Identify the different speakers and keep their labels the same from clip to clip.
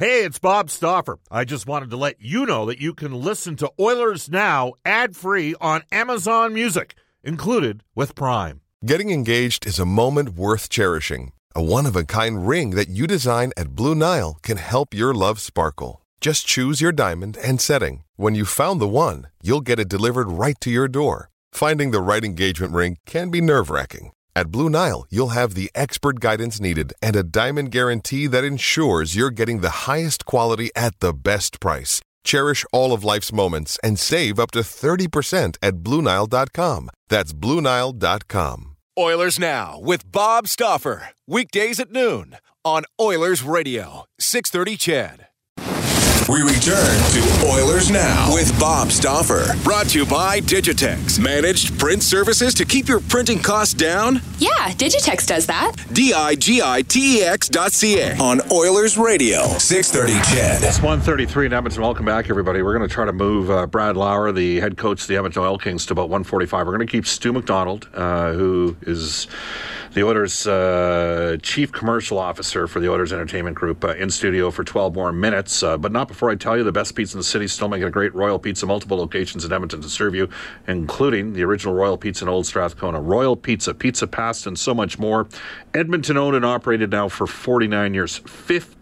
Speaker 1: Hey, it's Bob Stauffer. I just wanted to let you know that you can listen to Oilers Now ad free on Amazon Music, included with Prime.
Speaker 2: Getting engaged is a moment worth cherishing. A one of a kind ring that you design at Blue Nile can help your love sparkle. Just choose your diamond and setting. When you've found the one, you'll get it delivered right to your door. Finding the right engagement ring can be nerve wracking. At Blue Nile, you'll have the expert guidance needed and a diamond guarantee that ensures you're getting the highest quality at the best price. Cherish all of life's moments and save up to 30% at BlueNile.com. That's BlueNile.com.
Speaker 3: Oilers Now with Bob Stauffer. Weekdays at noon on Oilers Radio, 630 CHED. We return to Oilers Now with Bob Stauffer. Brought to you by Digitex. Managed print services to keep your printing costs down?
Speaker 4: Yeah, Digitex does that.
Speaker 3: D I G I T E X dot C A on Oilers Radio, 630 CHED.
Speaker 1: It's 133 in Edmonton. Welcome back, everybody. We're going to try to move uh, Brad Lauer, the head coach of the Edmonton Oil Kings, to about 145. We're going to keep Stu McDonald, uh, who is the Oilers' uh, chief commercial officer for the Oilers Entertainment Group, uh, in studio for 12 more minutes. Uh, but not before I tell you the best pizza in the city, still making a great Royal Pizza, multiple locations in Edmonton to serve you, including the original Royal Pizza in Old Strathcona. Royal Pizza, pizza pasta, and so much more. Edmonton owned and operated now for 49 years.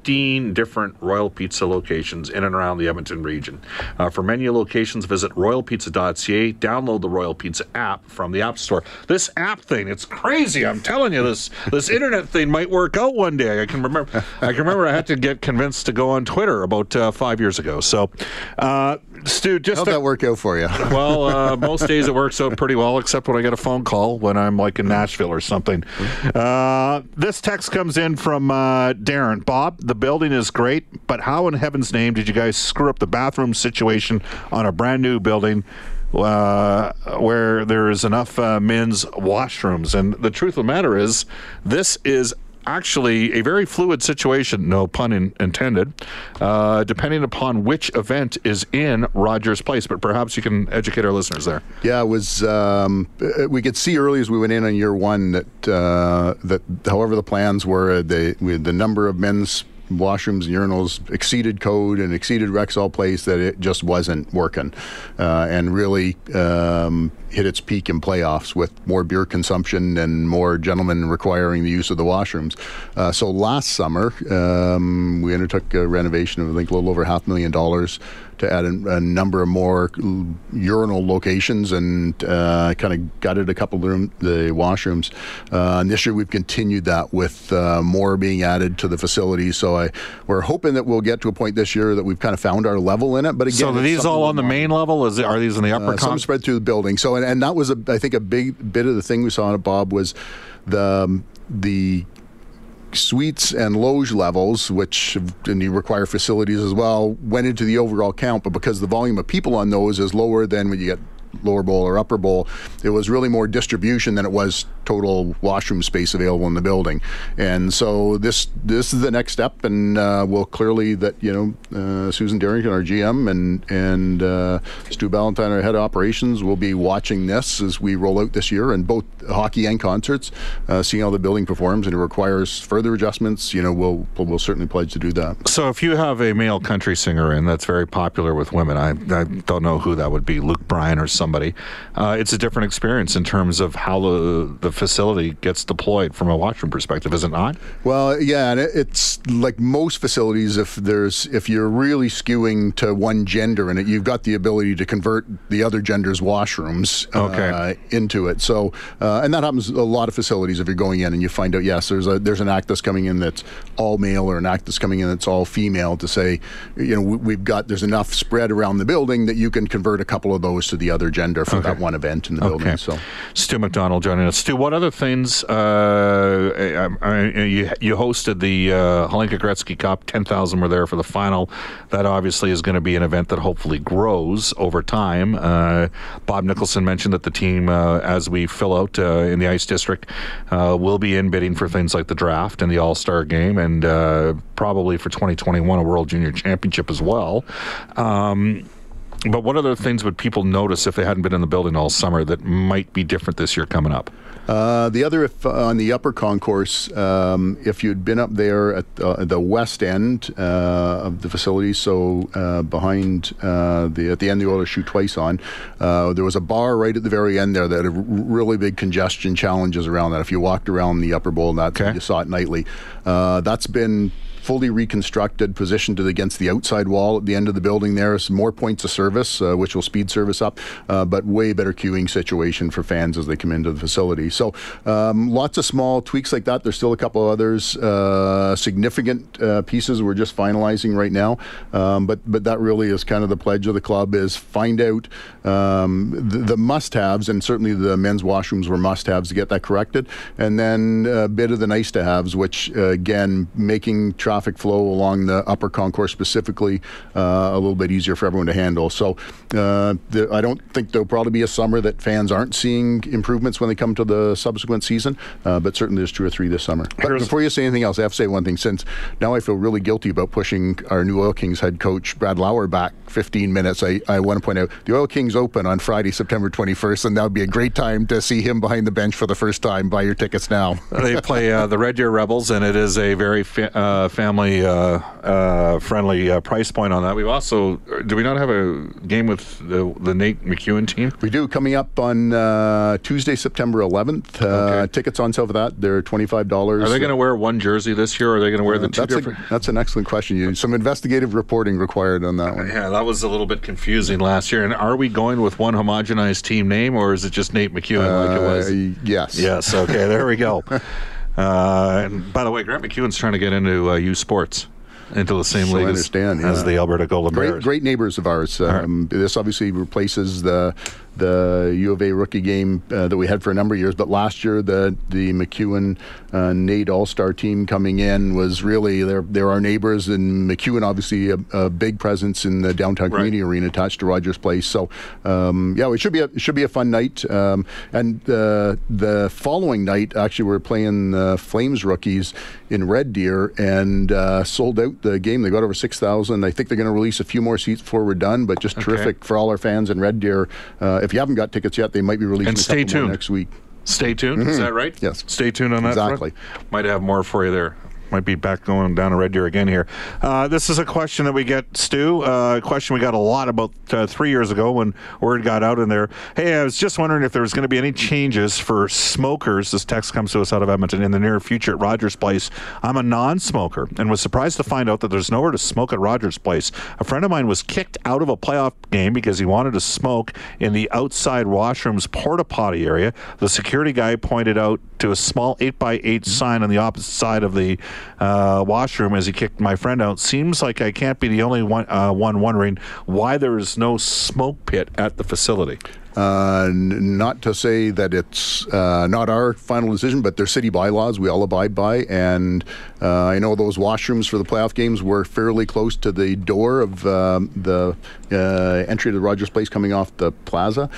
Speaker 1: 15 different Royal Pizza locations in and around the Edmonton region. Uh, for menu locations, visit royalpizza.ca. Download the Royal Pizza app from the App Store. This app thing, it's crazy. I'm telling you, this this internet thing might work out one day. I can remember. I can remember I had to get convinced to go on Twitter about uh, five years ago. So, uh, Stu, just
Speaker 5: how'd
Speaker 1: to-
Speaker 5: that work out for you?
Speaker 1: well, uh, most days it works out pretty well, except when I get a phone call when I'm like in Nashville or something. Uh, this text comes in from uh, Darren. Bob, the building is great, but how in heaven's name did you guys screw up the bathroom situation on a brand new building? Uh, where there is enough uh, men's washrooms. And the truth of the matter is, this is actually a very fluid situation, no pun in, intended, uh, depending upon which event is in Rogers Place. But perhaps you can educate our listeners there.
Speaker 5: Yeah, it was. Um, we could see early as we went in on year one that uh, that however the plans were, they, the number of men's washrooms and urinals exceeded code and exceeded Rexall Place that it just wasn't working, uh, and really um, hit its peak in playoffs with more beer consumption and more gentlemen requiring the use of the washrooms. Uh, so last summer um, we undertook a renovation of I think a little over half a million dollars to add a, a number of more urinal locations and uh, kind of gutted a couple of room, the washrooms. Uh, and this year we've continued that with uh, more being added to the facility. So I, we're hoping that we'll get to a point this year that we've kind of found our level in it. But again,
Speaker 1: so are these all on the main level? Is it, are these in the upper
Speaker 5: uh, some spread through the building. So, and, and that was, a, I think, a big bit of the thing we saw in it, Bob, was the um, the suites and loge levels, which and you require facilities as well, went into the overall count. But because the volume of people on those is lower than when you get lower bowl or upper bowl, it was really more distribution than it was total washroom space available in the building. And so this this is the next step, and uh, we'll clearly that you know uh, Susan Darrington, our GM, and and uh, Stu Ballantyne, our head of operations, will be watching this as we roll out this year, and both hockey and concerts, uh, seeing how the building performs, and it requires further adjustments. You know, we'll we'll certainly pledge to do that.
Speaker 1: So if you have a male country singer in that's very popular with women, I, I don't know who that would be, Luke Bryan or somebody. Uh, it's a different experience in terms of how the the facility gets deployed from a washroom perspective, is it not?
Speaker 5: Well, yeah, and it, it's like most facilities. If there's if you're really skewing to one gender in it, you've got the ability to convert the other gender's washrooms
Speaker 1: Okay.
Speaker 5: uh, into it. So, uh, and that happens a lot of facilities. If you're going in and you find out, yes, there's a there's an act that's coming in that's all male, or an act that's coming in that's all female. To say, you know, we, we've got there's enough spread around the building that you can convert a couple of those to the other gender for that one event in the building. So.
Speaker 1: Stu McDonald joining us. Stu, what other things? Uh, I, I, you, you hosted the uh, Hlinka Gretzky Cup. Ten thousand were there for the final. That obviously is going to be an event that hopefully grows over time. Uh, Bob Nicholson mentioned that the team, uh, as we fill out uh, in the Ice District, uh, will be in bidding for things like the draft and the All Star Game, and uh, probably for 2021 a World Junior Championship as well. Um, But what other things would people notice if they hadn't been in the building all summer that might be different this year coming up?
Speaker 5: Uh, the other, if uh, on the upper concourse, um, if you'd been up there at the, the west end uh, of the facility, so uh, behind uh, the at the end the Oilers shoot twice on, uh, there was a bar right at the very end there that had really big congestion challenges around that. If you walked around the upper bowl, that
Speaker 1: Okay.
Speaker 5: you saw it nightly. that's been fully reconstructed, positioned against the outside wall at the end of the building. There, some more points of service, uh, which will speed service up, uh, but way better queuing situation for fans as they come into the facility. So, um, lots of small tweaks like that. There's still a couple others, uh, significant uh, pieces we're just finalizing right now. Um, but but that really is kind of the pledge of the club: is find out um, the, the must-haves, and certainly the men's washrooms were must-haves to get that corrected, and then a bit of the nice-to-haves, which uh, again making traffic flow along the upper concourse specifically uh, a little bit easier for everyone to handle. So uh, the, I don't think there'll probably be a summer that fans aren't seeing improvements when they come to the subsequent season, uh, but certainly there's two or three this summer. But before you say anything else, I have to say one thing. Since now I feel really guilty about pushing our new Oil Kings head coach Brad Lauer back 15 minutes. I, I want to point out the Oil Kings open on Friday, September 21st, and that would be a great time to see him behind the bench for the first time. Buy your tickets now.
Speaker 1: they play uh, the Red Deer Rebels, and it is a very fa- uh, family uh, uh, friendly uh, price point on that. We've also do we not have a game with the, the NAIT MacEwan team?
Speaker 5: We do coming up on uh, Tuesday, September 11th. Uh,
Speaker 1: Okay.
Speaker 5: Tickets on sale for that. They're $25.
Speaker 1: Are they going to wear one jersey this year, or are they going to wear the two
Speaker 5: that's,
Speaker 1: different?
Speaker 5: a, that's an excellent question. You, some investigative reporting required on that one.
Speaker 1: Yeah, that was a little bit confusing last year. And are we going with one homogenized team name, or is it just NAIT MacEwan like it was?
Speaker 5: Uh, yes.
Speaker 1: Yes. Okay. There we go. Uh, and by the way, Grant MacEwan's trying to get into uh, U Sports, into the same
Speaker 5: So
Speaker 1: league as-
Speaker 5: understand,
Speaker 1: as, the Alberta Golden
Speaker 5: Great,
Speaker 1: Bears.
Speaker 5: great neighbors of ours. Um, This obviously replaces the the U of A rookie game uh, that we had for a number of years. But last year, the the MacEwan uh, Nate All Star team coming in was really they're they're our neighbors, and MacEwan obviously a, a big presence in the downtown
Speaker 1: Right.
Speaker 5: community arena attached to Rogers Place. So um, yeah, it should be a, it should be a fun night. Um, and uh, the following night, actually, we're playing the Flames rookies in Red Deer and uh, sold out the game. They got over six thousand. I think they're going to release a few more seats before we're done. But just terrific for all our fans in Red Deer. If you haven't got tickets yet, they might be released.
Speaker 1: And stay tuned.
Speaker 5: next week.
Speaker 1: Stay tuned. Is that right?
Speaker 5: Mm-hmm. Yes.
Speaker 1: Stay tuned on that. front.
Speaker 5: Exactly.
Speaker 1: Might have more for you there. Might be back going down to Red Deer again here. Uh, this is a question that we get, Stu. Uh, a question we got a lot about uh, three years ago when word got out in there. Hey, I was just wondering if there was going to be any changes for smokers. This text comes to us out of Edmonton in the near future at Rogers Place. I'm a non-smoker and was surprised to find out that there's nowhere to smoke at Rogers Place. A friend of mine was kicked out of a playoff game because he wanted to smoke in the outside washrooms porta potty area. The security guy pointed out to a small 8x8 sign on the opposite side of the uh, washroom as he kicked my friend out. Seems like I can't be the only one, uh, one wondering why there is no smoke pit at the facility.
Speaker 5: Uh, not to say that it's uh, not our final decision, but they're city bylaws we all abide by. And uh, I know those washrooms for the playoff games were fairly close to the door of um, the uh, entry to the Rogers Place coming off the plaza.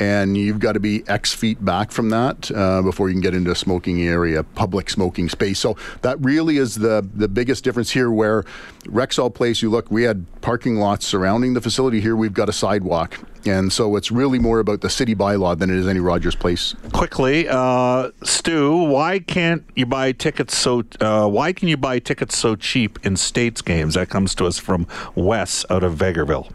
Speaker 5: And you've got to be X feet back from that uh, before you can get into a smoking area, public smoking space. So that really is the the biggest difference here. Where Rexall Place, you look, we had parking lots surrounding the facility. Here we've got a sidewalk, and so it's really more about the city bylaw than it is any Rogers Place.
Speaker 1: Quickly, uh, Stu, why can't you buy tickets so? Uh, why can you buy tickets so cheap in states games? That comes to us from Wes out of Vegreville.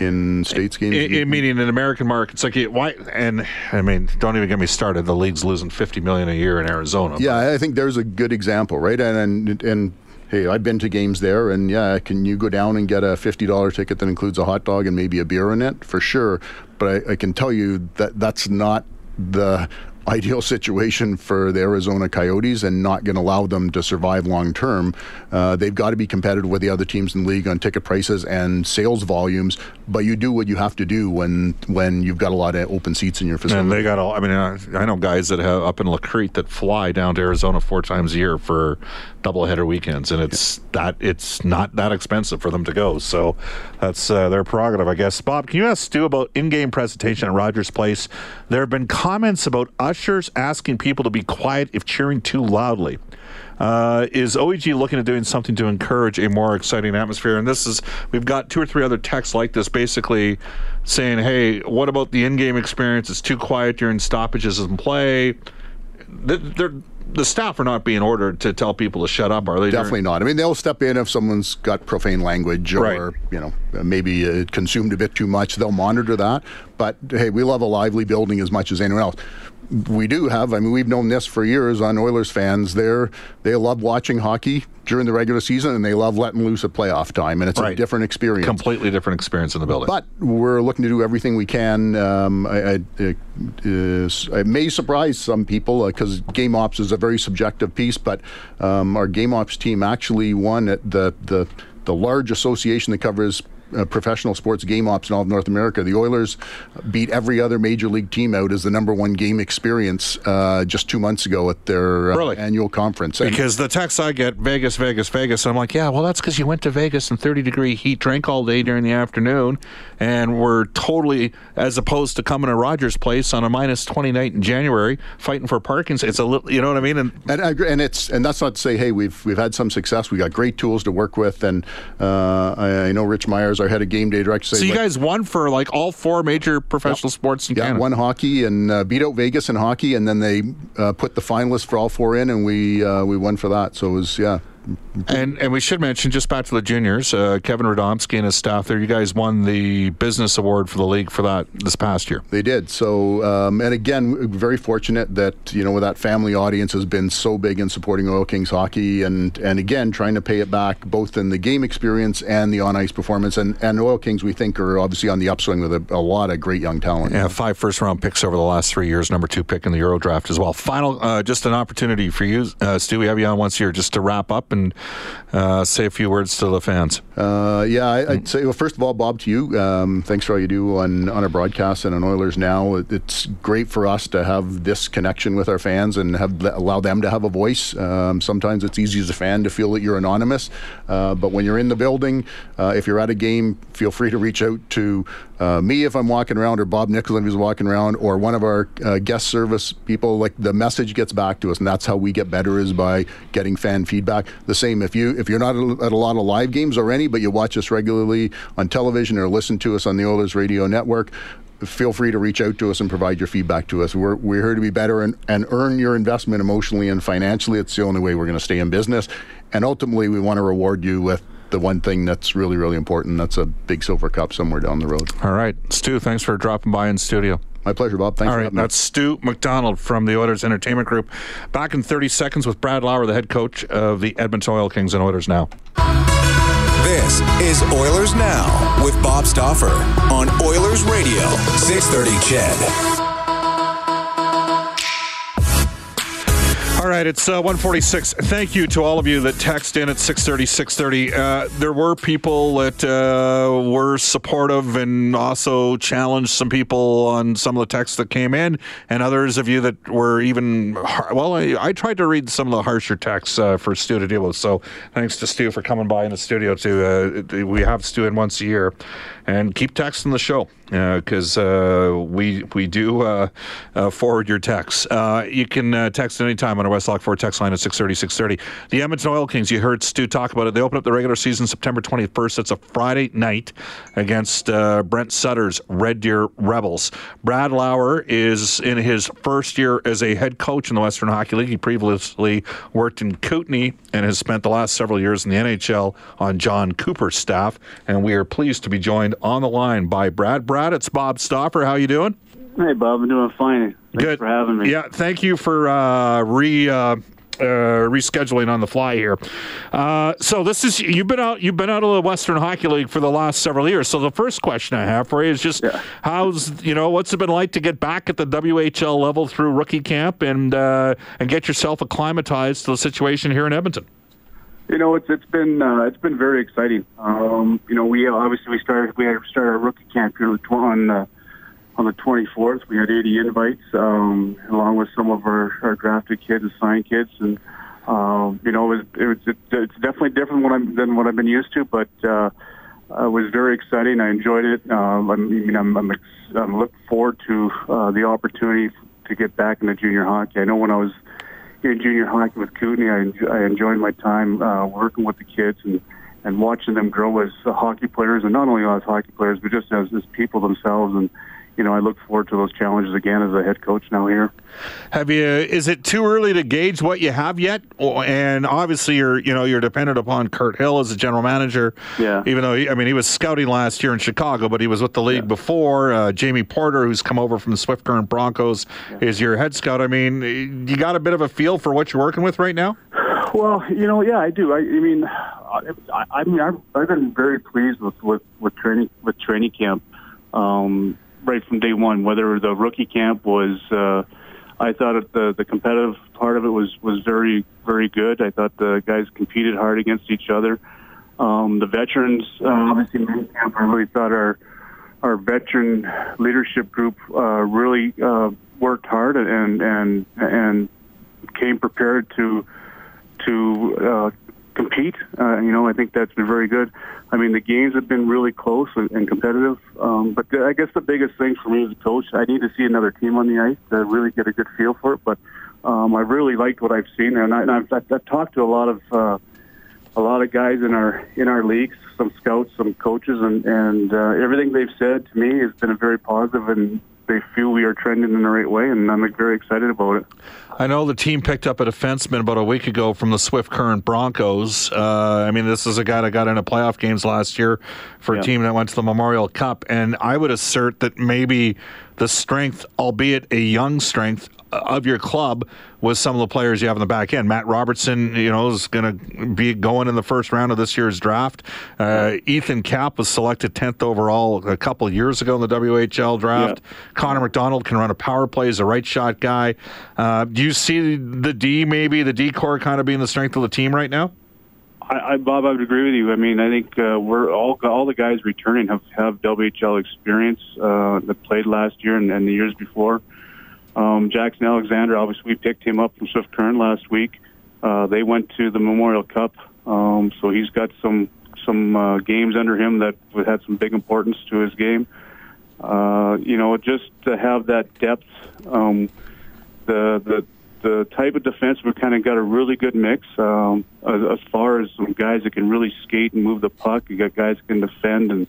Speaker 5: in states games.
Speaker 1: I, I mean, in American markets, like why? And I mean, don't even get me started. The league's losing fifty million a year in Arizona.
Speaker 5: yeah, I think there's a good example, right? And and, and hey, I've been to games there, and yeah, can you go down and get a fifty dollar ticket that includes a hot dog and maybe a beer in it for sure? But I, I can tell you that that's not the ideal situation for the Arizona Coyotes and not going to allow them to survive long term. Uh, they've got to be competitive with the other teams in the league on ticket prices and sales volumes. But you do what you have to do when when you've got a lot of open seats in your facility.
Speaker 1: And they got all. I mean, I, I know guys that have up in La Crete that fly down to Arizona four times a year for doubleheader weekends, and it's that it's not that expensive for them to go. So that's uh, their prerogative, I guess. Bob, can you ask Stu about in-game presentation at Rogers Place? There have been comments about ushers asking people to be quiet if cheering too loudly. Uh, is OEG looking at doing something to encourage a more exciting atmosphere? And this is, we've got two or three other texts like this basically saying, hey, what about the in game experience? It's too quiet during stoppages and play. They're, the staff are not being ordered to tell people to shut up, are they?
Speaker 5: Definitely not. I mean, they'll step in if someone's got profane language or
Speaker 1: right.
Speaker 5: you know maybe uh, consumed a bit too much. They'll monitor that. But hey, we love a lively building as much as anyone else we do have. I mean, we've known this for years on Oilers fans. They're they love watching hockey during the regular season, and they love letting loose at playoff time, and it's
Speaker 1: right.
Speaker 5: a different experience.
Speaker 1: Completely different experience in the building.
Speaker 5: But we're looking to do everything we can. Um, I, I, uh, it may surprise some people because uh, game ops is a very subjective piece, but um, our game ops team actually won at the the the large association that covers uh, professional sports game ops in all of North America. The Oilers beat every other major league team out as the number one game experience uh, just two months ago at their uh,
Speaker 1: really?
Speaker 5: annual conference.
Speaker 1: And because the text I get, Vegas, Vegas, Vegas, I'm like, yeah, well, that's because you went to Vegas in 30 degree heat, drank all day during the afternoon, and were totally, as opposed to coming to Rogers Place on a minus 20 night in January, fighting for parking. It's a little, you know what I mean?
Speaker 5: And and, and it's and that's not to say, hey, we've we've had some success. We got great tools to work with, and uh, I, I know Rich Myers our head of game day director.
Speaker 1: So you like, guys won for like all four major professional sports in
Speaker 5: yeah,
Speaker 1: Canada.
Speaker 5: won hockey and uh, beat out Vegas in hockey, and then they uh, put the finalists for all four in, and we uh, we won for that. So it was yeah,
Speaker 1: and and we should mention just back to the juniors, uh, Kevin Radomski and his staff there. You guys won the business award for the league for that this past year.
Speaker 5: They did. So um, and again, very fortunate that you know that family audience has been so big in supporting Oil Kings hockey, and and again trying to pay it back both in the game experience and the on ice performance. And and Oil Kings we think are obviously on the upswing with a, a lot of great young talent.
Speaker 1: Yeah, five first round picks over the last three years. Number two pick in the Euro draft as well. Final, uh, just an opportunity for you, uh, Stu. We have you on once here just to wrap up and uh, say a few words to the fans.
Speaker 5: Uh, yeah, I, would say, well, first of all, Bob, to you, um, thanks for all you do on, on our broadcast and on Oilers Now. It's great for us to have this connection with our fans and have allow them to have a voice. Um, sometimes it's easy as a fan to feel that you're anonymous, uh, but when you're in the building, uh, if you're at a game, feel free to reach out to uh, me if I'm walking around, or Bob Nicholson if he's walking around, or one of our uh, guest service people. Like the message gets back to us, and that's how we get better is by getting fan feedback. The same if you if you're not at a lot of live games or any, but you watch us regularly on television or listen to us on the Oilers Radio Network, feel free to reach out to us and provide your feedback to us. We're, we're here to be better and, and earn your investment emotionally and financially. It's the only way we're going to stay in business. And ultimately, we want to reward you with the one thing that's really, really important. That's a big silver cup somewhere down the road.
Speaker 1: All right. Stu, thanks for dropping by in studio.
Speaker 5: My pleasure, Bob. Thanks
Speaker 1: All right, that's Stu McDonald from the Oilers Entertainment Group. Back in 30 seconds with Brad Lauer, the head coach of the Edmonton Oil Kings and Oilers Now.
Speaker 3: This is Oilers Now with Bob Stauffer on Oilers Radio, 630 CHED.
Speaker 1: All right, it's uh, 146. Thank you to all of you that text in at 630, 630. Uh, there were people that uh, were supportive and also challenged some people on some of the texts that came in, and others of you that were even, well, I, I tried to read some of the harsher texts uh, for Stu to deal with. So thanks to Stu for coming by in the studio. too. uh, We have Stu in once a year. And keep texting the show because uh, we we do uh, uh, forward your texts. Uh, you can uh, text anytime on our Westlock Ford text line at 630, 630. The Edmonton Oil Kings, you heard Stu talk about it. They open up the regular season September 21st. It's a Friday night against uh, Brent Sutter's Red Deer Rebels. Brad Lauer is in his first year as a head coach in the Western Hockey League. He previously worked in Kootenay and has spent the last several years in the NHL on Jon Cooper's staff. And we are pleased to be joined on the line by Brad. Brad, it's Bob Stauffer. How you doing?
Speaker 6: Hey, Bob. I'm doing fine. Thanks
Speaker 1: Good.
Speaker 6: for having me.
Speaker 1: Yeah, thank you for uh, re. Uh, uh, rescheduling on the fly here. Uh, so this is you've been out you've been out of the Western Hockey League for the last several years. So the first question I have for you is just
Speaker 6: yeah.
Speaker 1: how's you know what's it been like to get back at the WHL level through rookie camp and uh, and get yourself acclimatized to the situation here in Edmonton.
Speaker 6: You know, it's it's been uh, it's been very exciting. Um, you know, we obviously we started we had started our rookie camp here on uh, on the 24th. We had 80 invites, um, along with some of our, our drafted kids, assigned kids, and um, you know, it was, it was it, it's definitely different what I'm, than what I've been used to, but uh, it was very exciting. I enjoyed it. Um, I mean, I'm, I'm, I'm looking forward to uh, the opportunity to get back into junior hockey. I know when I was in junior hockey with Kootenay, I, I enjoyed my time uh, working with the kids and and watching them grow as uh, hockey players, and not only as hockey players, but just as, as people themselves. And you know, I look forward to those challenges again as a head coach now here.
Speaker 1: Have you? Is it too early to gauge what you have yet? And obviously, you're you know you're dependent upon Kurt Hill as a general manager.
Speaker 6: Yeah.
Speaker 1: Even though he, I mean he was scouting last year in Chicago, but he was with the league yeah. before. Uh, Jamie Porter, who's come over from the Swift Current Broncos, yeah. is your head scout. I mean, you got a bit of a feel for what you're working with right now.
Speaker 6: Well, you know, yeah, I do. I, I mean, I, I mean, I've, I've been very pleased with with, with training with training camp. Um, right from day one. Whether the rookie camp was, uh, I thought the the competitive part of it was was very very good. I thought the guys competed hard against each other. Um, the veterans, uh, obviously, main camp. I really thought our our veteran leadership group uh, really uh, worked hard and and and came prepared to to uh, compete. Uh, you know, I think that's been very good. I mean, the games have been really close and competitive. Um, but I guess the biggest thing for me as a coach, I need to see another team on the ice to really get a good feel for it. But um, I really liked what I've seen, and, I, and I've, I've talked to a lot of uh, a lot of guys in our in our leagues, some scouts, some coaches, and and uh, everything they've said to me has been very positive and they feel we are trending in the right way, and I'm very excited about it.
Speaker 1: I know the team picked up a defenseman about a week ago from the Swift Current Broncos. Uh, I mean, this is a guy that got into playoff games last year for a team that went to the Memorial Cup, and I would assert that maybe the strength, albeit a young strength, of your club with some of the players you have in the back end. Matt Robertson, you know, is going to be going in the first round of this year's draft. Uh, Ethan Cap was selected 10th overall a couple of years ago in the WHL draft. Yeah. Connor McDonald can run a power play, he's a right shot guy. Uh, do you see the D, maybe the D core kind of being the strength of the team right now?
Speaker 6: I, I, Bob, I would agree with you. I mean, I think uh, we're all all the guys returning have have WHL experience uh, that played last year and, and the years before. Um, Jackson Alexander, obviously, we picked him up from Swift Current last week. Uh, they went to the Memorial Cup, um, so he's got some some uh, games under him that had some big importance to his game. Uh, you know, just to have that depth, um, the the the type of defense we've kind of got a really good mix um, as, as far as some guys that can really skate and move the puck. You got guys that can defend and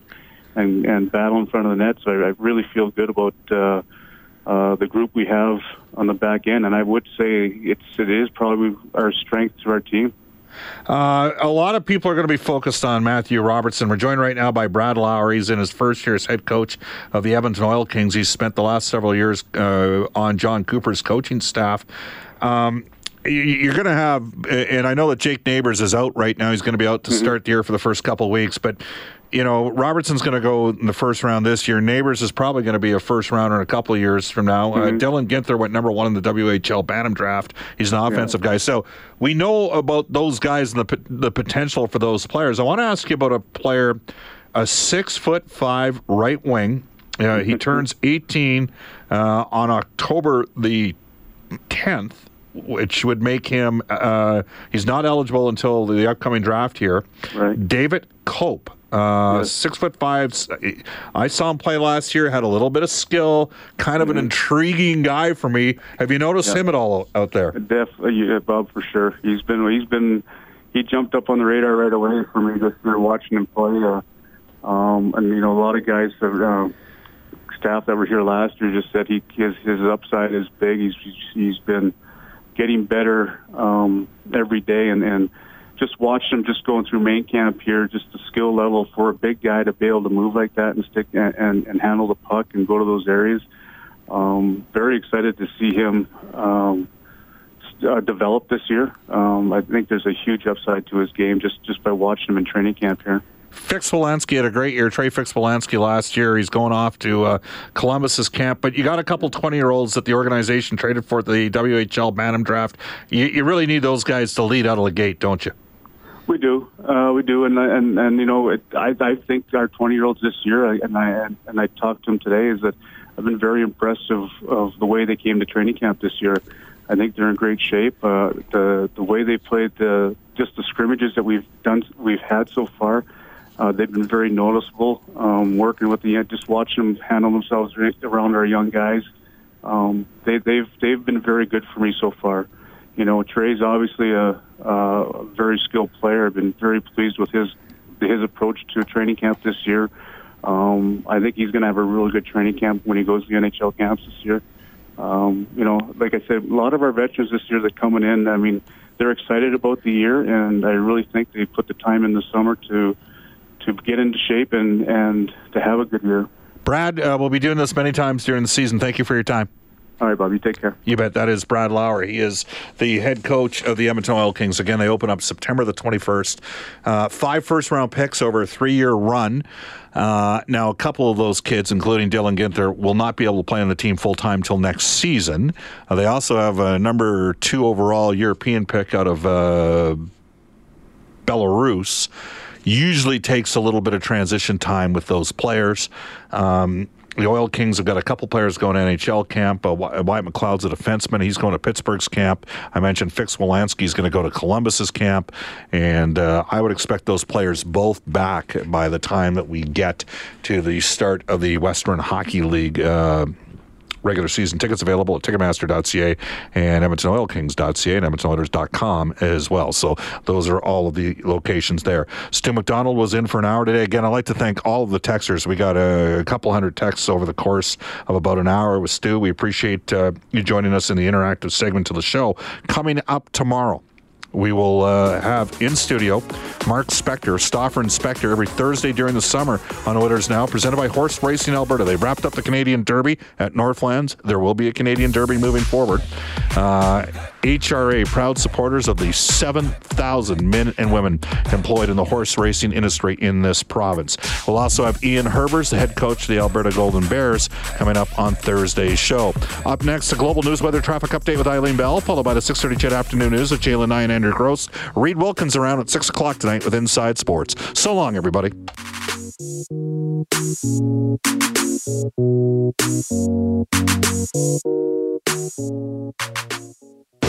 Speaker 6: and and battle in front of the net. So I, I really feel good about. Uh, uh, the group we have on the back end, and I would say it's it is probably our strength to our team.
Speaker 1: Uh, a lot of people are going to be focused on Matthew Robertson. We're joined right now by Brad Lauer. He's in his first year as head coach of the Edmonton Oil Kings. He's spent the last several years uh, on Jon Cooper's coaching staff. Um, you're going to have, and I know that Jake Neighbors is out right now. He's going to be out to mm-hmm. start the year for the first couple of weeks, but you know, Robertson's going to go in the first round this year. Neighbors is probably going to be a first rounder in a couple of years from now. Uh, mm-hmm. Uh, Dylan Guenther went number one in the WHL Bantam draft. He's an offensive yeah. guy. So we know about those guys and the, the potential for those players. I want to ask you about a player, a six foot five right wing. Uh, he turns 18 uh, on October the 10th which would make him uh, he's not eligible until the upcoming draft here.
Speaker 6: Right.
Speaker 1: David Kope. Uh, yes. Six foot five. I saw him play last year. Had a little bit of skill. Kind of mm-hmm. an intriguing guy for me. Have you noticed yeah. him at all out there?
Speaker 6: Definitely, yeah, Bob, for sure. He's been. He's been. He jumped up on the radar right away for me just through watching him play. Uh, um, and you know, a lot of guys, uh, staff that were here last year, just said he his his upside is big. He's he's been getting better um, every day, and and just watched him just going through main camp here, just the skill level for a big guy to be able to move like that and stick and, and, and handle the puck and go to those areas. Um, very excited to see him um, uh, develop this year. Um, I think there's a huge upside to his game just, just by watching him in training camp here.
Speaker 1: Fix Wolansky had a great year. Trey Fix Wolansky last year. He's going off to uh, Columbus's camp. But you got a couple 20 year olds that the organization traded for the WHL Bantam draft. You, you really need those guys to lead out of the gate, don't you?
Speaker 6: We do, uh, we do, and and and you know, it, I I think our 20 year olds this year, and I and I talked to them today, is that I've been very impressed of of the way they came to training camp this year. I think they're in great shape. Uh, the the way they played the just the scrimmages that we've done we've had so far, uh, they've been very noticeable. Um, working with the just watching them handle themselves around our young guys. Um, they, they've they've been very good for me so far. You know, Trey's obviously a, a very skilled player. I've been very pleased with his his approach to training camp this year. Um, I think he's going to have a really good training camp when he goes to the NHL camps this year. Um, you know, like I said, a lot of our veterans this year that coming in. I mean, they're excited about the year, and I really think they put the time in the summer to to get into shape and and to have a good year.
Speaker 1: Brad, uh, we'll be doing this many times during the season. Thank you for your time.
Speaker 6: All right, Bob. You take care.
Speaker 1: You bet. That is Brad Lauer. He is the head coach of the Edmonton Oil Kings. Again, they open up September the 21st. Uh, five first round picks over a three year run. Uh, now, a couple of those kids, including Dylan Guenther, will not be able to play on the team full time till next season. Uh, they also have a number two overall European pick out of uh, Belarus. Usually takes a little bit of transition time with those players. Um, the Oil Kings have got a couple players going to NHL camp. Uh, Wyatt McLeod's a defenseman. He's going to Pittsburgh's camp. I mentioned Fix Wolansky's going to go to Columbus's camp. And uh, I would expect those players both back by the time that we get to the start of the Western Hockey League. Uh, regular season tickets available at Ticketmaster.ca and EdmontonOilKings.ca and EdmontonOilers.com as well. So those are all of the locations there. Stu McDonald was in for an hour today. Again, I'd like to thank all of the texters. We got a, a couple hundred texts over the course of about an hour with Stu. We appreciate uh, you joining us in the interactive segment of the show. Coming up tomorrow we will uh, have in studio Mark Spector, Stauffer and Spector, every Thursday during the summer on Oilers Now, presented by Horse Racing Alberta. They wrapped up the Canadian Derby at Northlands. There will be a Canadian Derby moving forward. Uh, HRA, proud supporters of the 7,000 men and women employed in the horse racing industry in this province. We'll also have Ian Herbers, the head coach of the Alberta Golden Bears, coming up on Thursday's show. Up next, the global news weather traffic update with Eileen Bell, followed by the 6:30 CHED afternoon news with Jalen Nye and Andrew Gross. Reid Wilkins around at 6 o'clock tonight with Inside Sports. So long, everybody.